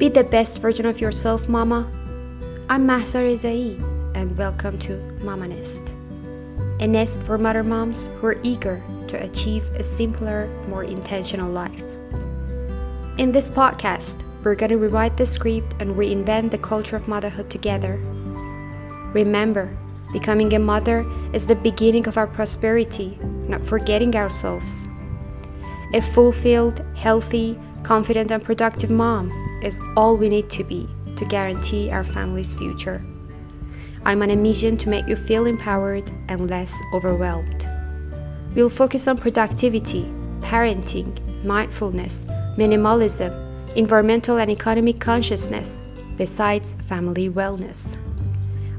Be the best version of yourself, Mama. I'm Mahsa and welcome to Mama Nest, a nest for mother moms who are eager to achieve a simpler, more intentional life. In this podcast, we're going to rewrite the script and reinvent the culture of motherhood together. Remember, becoming a mother is the beginning of our prosperity, not forgetting ourselves. A fulfilled, healthy, confident, and productive mom is all we need to be to guarantee our family's future. I'm on a mission to make you feel empowered and less overwhelmed. We'll focus on productivity, parenting, mindfulness, minimalism, environmental and economic consciousness, besides family wellness.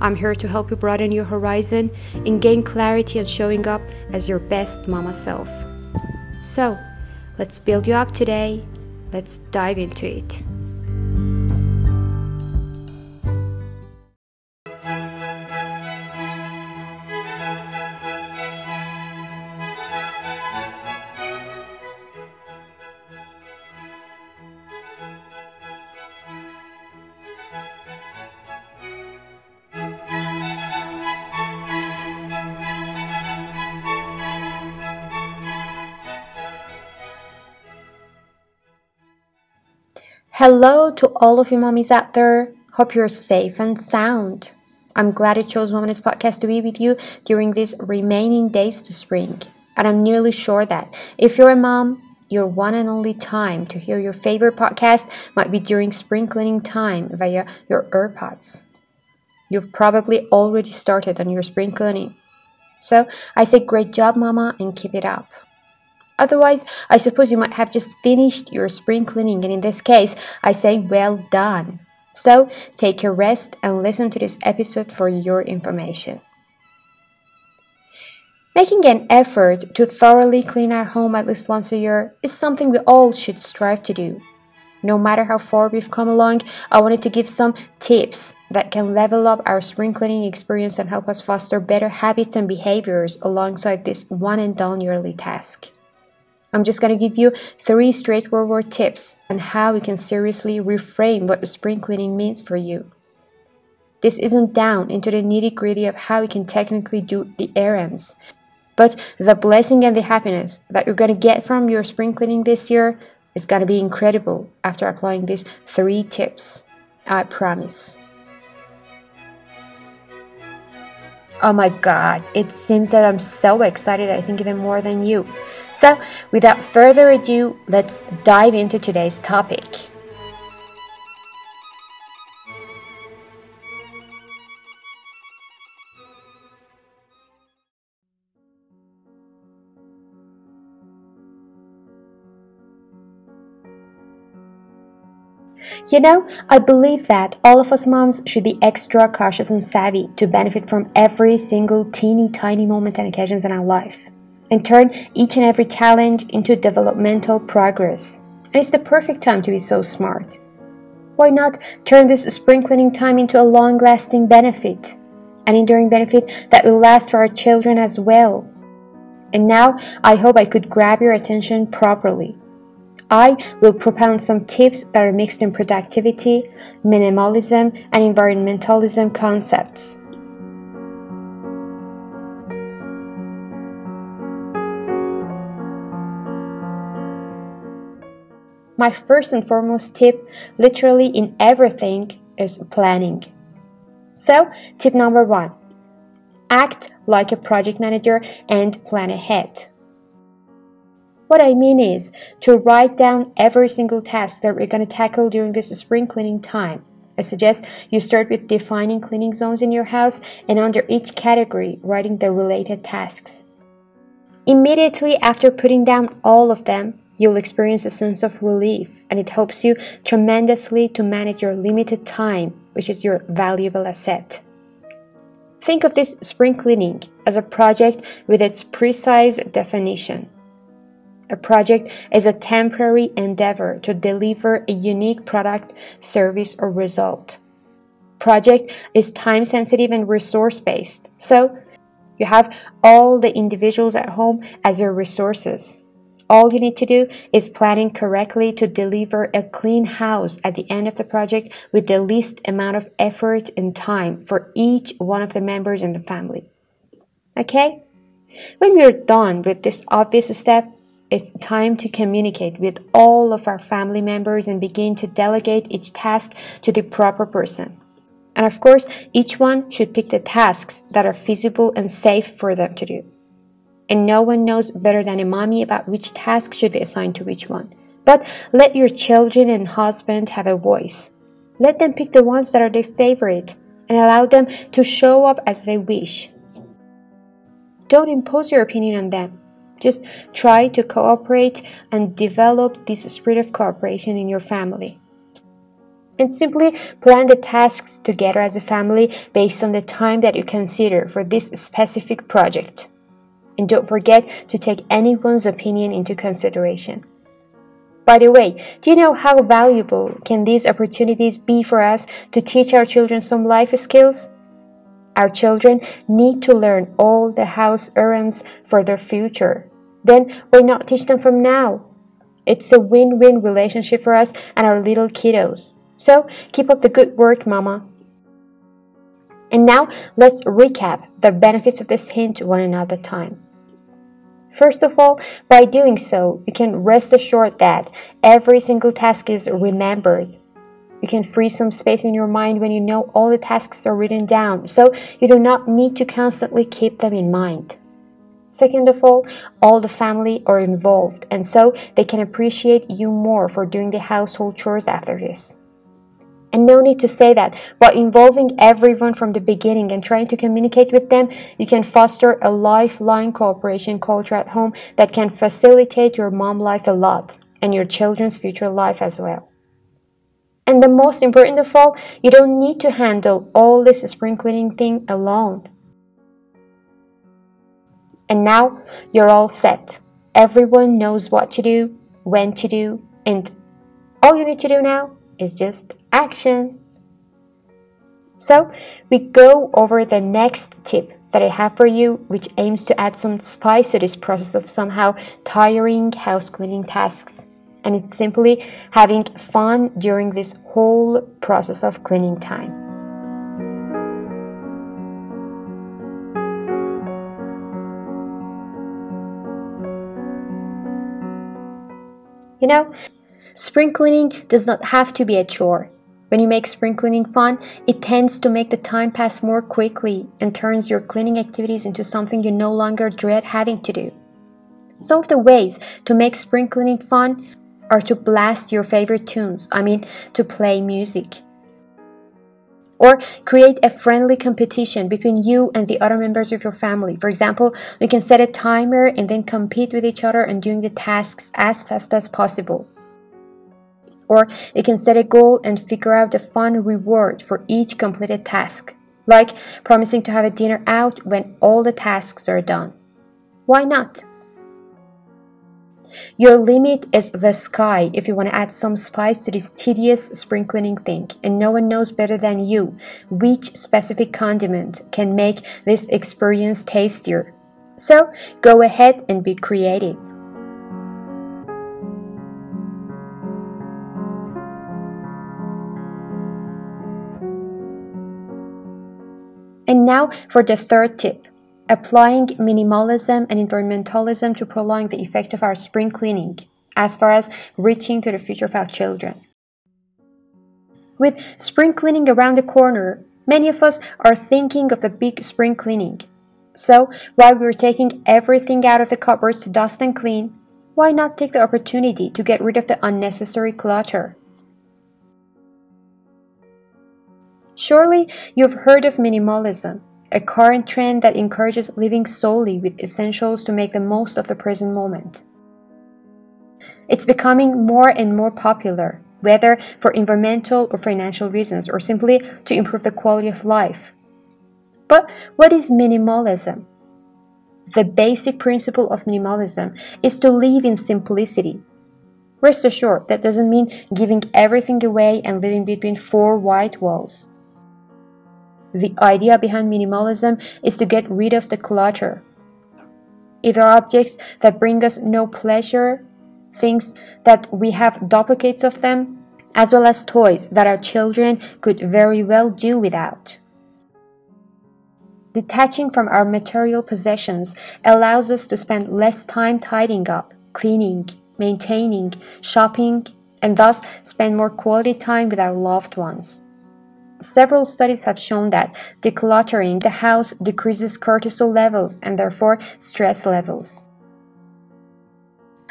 I'm here to help you broaden your horizon and gain clarity on showing up as your best mama self. So, let's build you up today. Let's dive into it. Hello to all of you mommies out there. Hope you're safe and sound. I'm glad I chose Mama Nest Podcast to be with you during these remaining days to spring. And I'm nearly sure that if you're a mom, your one and only time to hear your favorite podcast might be during spring cleaning time via your AirPods. You've probably already started on your spring cleaning. So I say great job, mama, and keep it up. Otherwise, I suppose you might have just finished your spring cleaning, and in this case, I say well done. So, take a rest and listen to this episode for your information. Making an effort to thoroughly clean our home at least once a year is something we all should strive to do. No matter how far we've come along, I wanted to give some tips that can level up our spring cleaning experience and help us foster better habits and behaviors alongside this one and done yearly task. I'm just going to give you three straightforward tips on how you can seriously reframe what spring cleaning means for you. This isn't down into the nitty gritty of how you can technically do the errands, but the blessing and the happiness that you're going to get from your spring cleaning this year is going to be incredible after applying these three tips. I promise. Oh my god, it seems that I'm so excited, I think even more than you. So, without further ado, let's dive into today's topic. You know, I believe that all of us moms should be extra cautious and savvy to benefit from every single teeny tiny moment and occasions in our life and turn each and every challenge into developmental progress. And it's the perfect time to be so smart. Why not turn this spring cleaning time into a long lasting benefit? An enduring benefit that will last for our children as well. And now I hope I could grab your attention properly. I will propound some tips that are mixed in productivity, minimalism, and environmentalism concepts. My first and foremost tip, literally in everything, is planning. So, tip number one act like a project manager and plan ahead. What I mean is to write down every single task that we're going to tackle during this spring cleaning time. I suggest you start with defining cleaning zones in your house and under each category, writing the related tasks. Immediately after putting down all of them, you'll experience a sense of relief and it helps you tremendously to manage your limited time, which is your valuable asset. Think of this spring cleaning as a project with its precise definition. A project is a temporary endeavor to deliver a unique product, service, or result. Project is time sensitive and resource based, so you have all the individuals at home as your resources. All you need to do is planning correctly to deliver a clean house at the end of the project with the least amount of effort and time for each one of the members in the family. Okay? When we're done with this obvious step, it's time to communicate with all of our family members and begin to delegate each task to the proper person. And of course, each one should pick the tasks that are feasible and safe for them to do and no one knows better than a mommy about which task should be assigned to which one. But let your children and husband have a voice. Let them pick the ones that are their favorite and allow them to show up as they wish. Don't impose your opinion on them. Just try to cooperate and develop this spirit of cooperation in your family. And simply plan the tasks together as a family based on the time that you consider for this specific project. And don't forget to take anyone's opinion into consideration. By the way, do you know how valuable can these opportunities be for us to teach our children some life skills? Our children need to learn all the house errands for their future. Then why not teach them from now? It's a win-win relationship for us and our little kiddos. So keep up the good work, Mama. And now let's recap the benefits of this hint one another time. First of all, by doing so, you can rest assured that every single task is remembered. You can free some space in your mind when you know all the tasks are written down, so you do not need to constantly keep them in mind. Second of all, all the family are involved, and so they can appreciate you more for doing the household chores after this. And no need to say that. By involving everyone from the beginning and trying to communicate with them, you can foster a lifeline cooperation culture at home that can facilitate your mom life a lot and your children's future life as well. And the most important of all, you don't need to handle all this spring cleaning thing alone. And now you're all set. Everyone knows what to do, when to do, and all you need to do now is just action. So we go over the next tip that I have for you, which aims to add some spice to this process of somehow tiring house cleaning tasks. And it's simply having fun during this whole process of cleaning time. You know, spring cleaning does not have to be a chore. When you make spring cleaning fun, it tends to make the time pass more quickly and turns your cleaning activities into something you no longer dread having to do. Some of the ways to make spring cleaning fun are to blast your favorite tunes, I mean, to play music. Or create a friendly competition between you and the other members of your family. For example, you can set a timer and then compete with each other and doing the tasks as fast as possible. Or you can set a goal and figure out a fun reward for each completed task, like promising to have a dinner out when all the tasks are done. Why not? Your limit is the sky if you want to add some spice to this tedious spring cleaning thing, and no one knows better than you which specific condiment can make this experience tastier. So go ahead and be creative. And now for the third tip applying minimalism and environmentalism to prolong the effect of our spring cleaning, as far as reaching to the future of our children. With spring cleaning around the corner, many of us are thinking of the big spring cleaning. So, while we're taking everything out of the cupboards to dust and clean, why not take the opportunity to get rid of the unnecessary clutter? Surely you've heard of minimalism, a current trend that encourages living solely with essentials to make the most of the present moment. It's becoming more and more popular, whether for environmental or financial reasons or simply to improve the quality of life. But what is minimalism? The basic principle of minimalism is to live in simplicity. Rest assured, that doesn't mean giving everything away and living between four white walls. The idea behind minimalism is to get rid of the clutter. either objects that bring us no pleasure, things that we have duplicates of them, as well as toys that our children could very well do without. Detaching from our material possessions allows us to spend less time tidying up, cleaning, maintaining, shopping, and thus spend more quality time with our loved ones. Several studies have shown that decluttering the house decreases cortisol levels and therefore stress levels.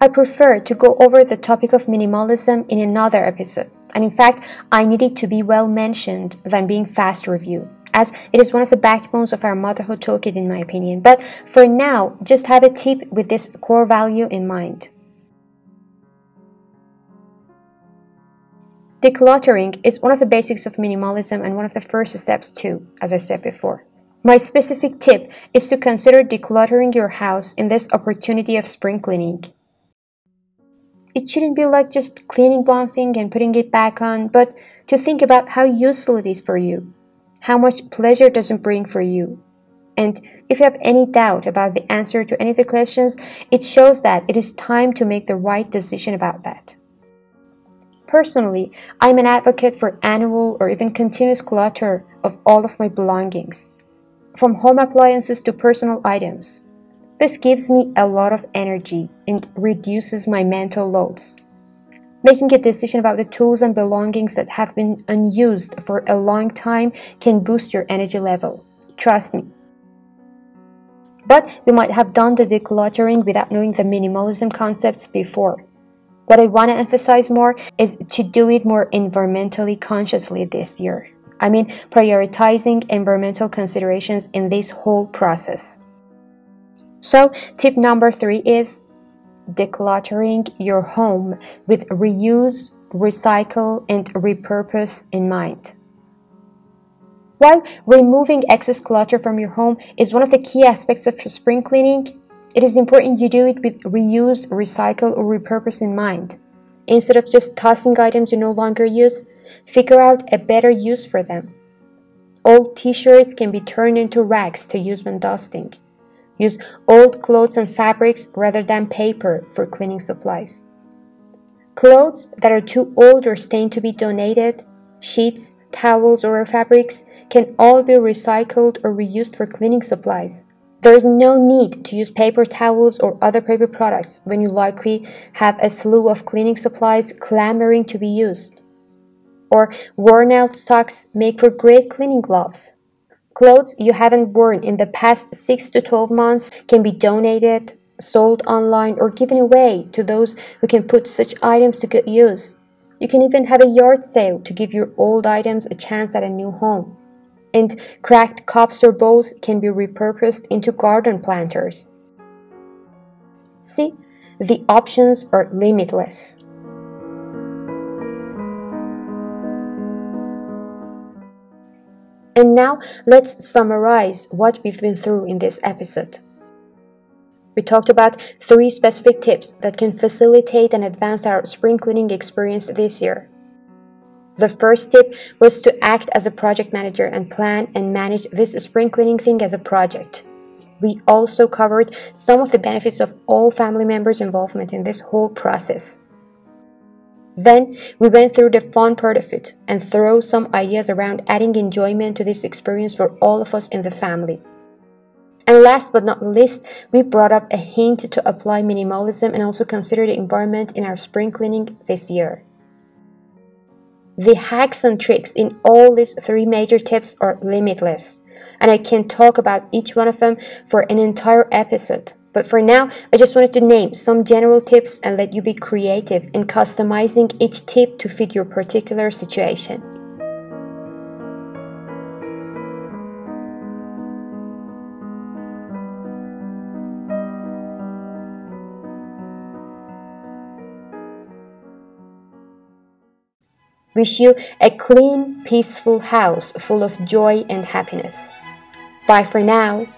I prefer to go over the topic of minimalism in another episode, and in fact, I need it to be well mentioned than being fast reviewed, as it is one of the backbones of our motherhood toolkit, in my opinion. But for now, just have a tip with this core value in mind. Decluttering is one of the basics of minimalism and one of the first steps too, as I said before. My specific tip is to consider decluttering your house in this opportunity of spring cleaning. It shouldn't be like just cleaning one thing and putting it back on, but to think about how useful it is for you, how much pleasure does it bring for you. And if you have any doubt about the answer to any of the questions, it shows that it is time to make the right decision about that. Personally, I'm an advocate for annual or even continuous clutter of all of my belongings, from home appliances to personal items. This gives me a lot of energy and reduces my mental loads. Making a decision about the tools and belongings that have been unused for a long time can boost your energy level. Trust me. But we might have done the decluttering without knowing the minimalism concepts before. What I want to emphasize more is to do it more environmentally consciously this year. I mean, prioritizing environmental considerations in this whole process. So, tip number three is decluttering your home with reuse, recycle, and repurpose in mind. While removing excess clutter from your home is one of the key aspects of spring cleaning, it is important you do it with reuse, recycle, or repurpose in mind. Instead of just tossing items you no longer use, figure out a better use for them. Old t shirts can be turned into rags to use when dusting. Use old clothes and fabrics rather than paper for cleaning supplies. Clothes that are too old or stained to be donated, sheets, towels, or fabrics can all be recycled or reused for cleaning supplies. There is no need to use paper towels or other paper products when you likely have a slew of cleaning supplies clamoring to be used. Or worn out socks make for great cleaning gloves. Clothes you haven't worn in the past 6 to 12 months can be donated, sold online, or given away to those who can put such items to good use. You can even have a yard sale to give your old items a chance at a new home and cracked cups or bowls can be repurposed into garden planters. See, the options are limitless. And now let's summarize what we've been through in this episode. We talked about three specific tips that can facilitate and advance our spring cleaning experience this year. The first tip was to act as a project manager and plan and manage this spring cleaning thing as a project. We also covered some of the benefits of all family members' involvement in this whole process. Then we went through the fun part of it and threw some ideas around adding enjoyment to this experience for all of us in the family. And last but not least, we brought up a hint to apply minimalism and also consider the environment in our spring cleaning this year. The hacks and tricks in all these three major tips are limitless, and I can talk about each one of them for an entire episode. But for now, I just wanted to name some general tips and let you be creative in customizing each tip to fit your particular situation. Wish you a clean, peaceful house full of joy and happiness. Bye for now.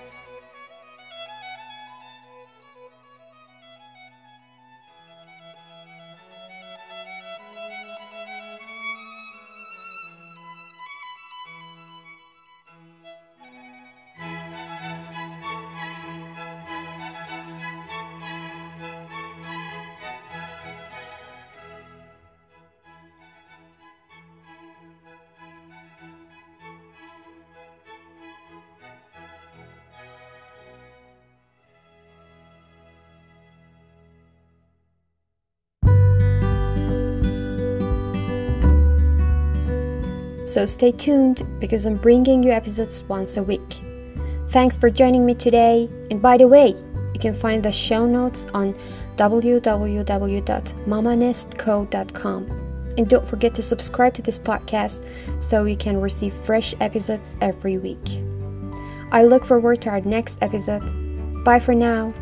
So stay tuned because I'm bringing you episodes once a week. Thanks for joining me today. And by the way, you can find the show notes on www.mamanestco.com. And don't forget to subscribe to this podcast so you can receive fresh episodes every week. I look forward to our next episode. Bye for now.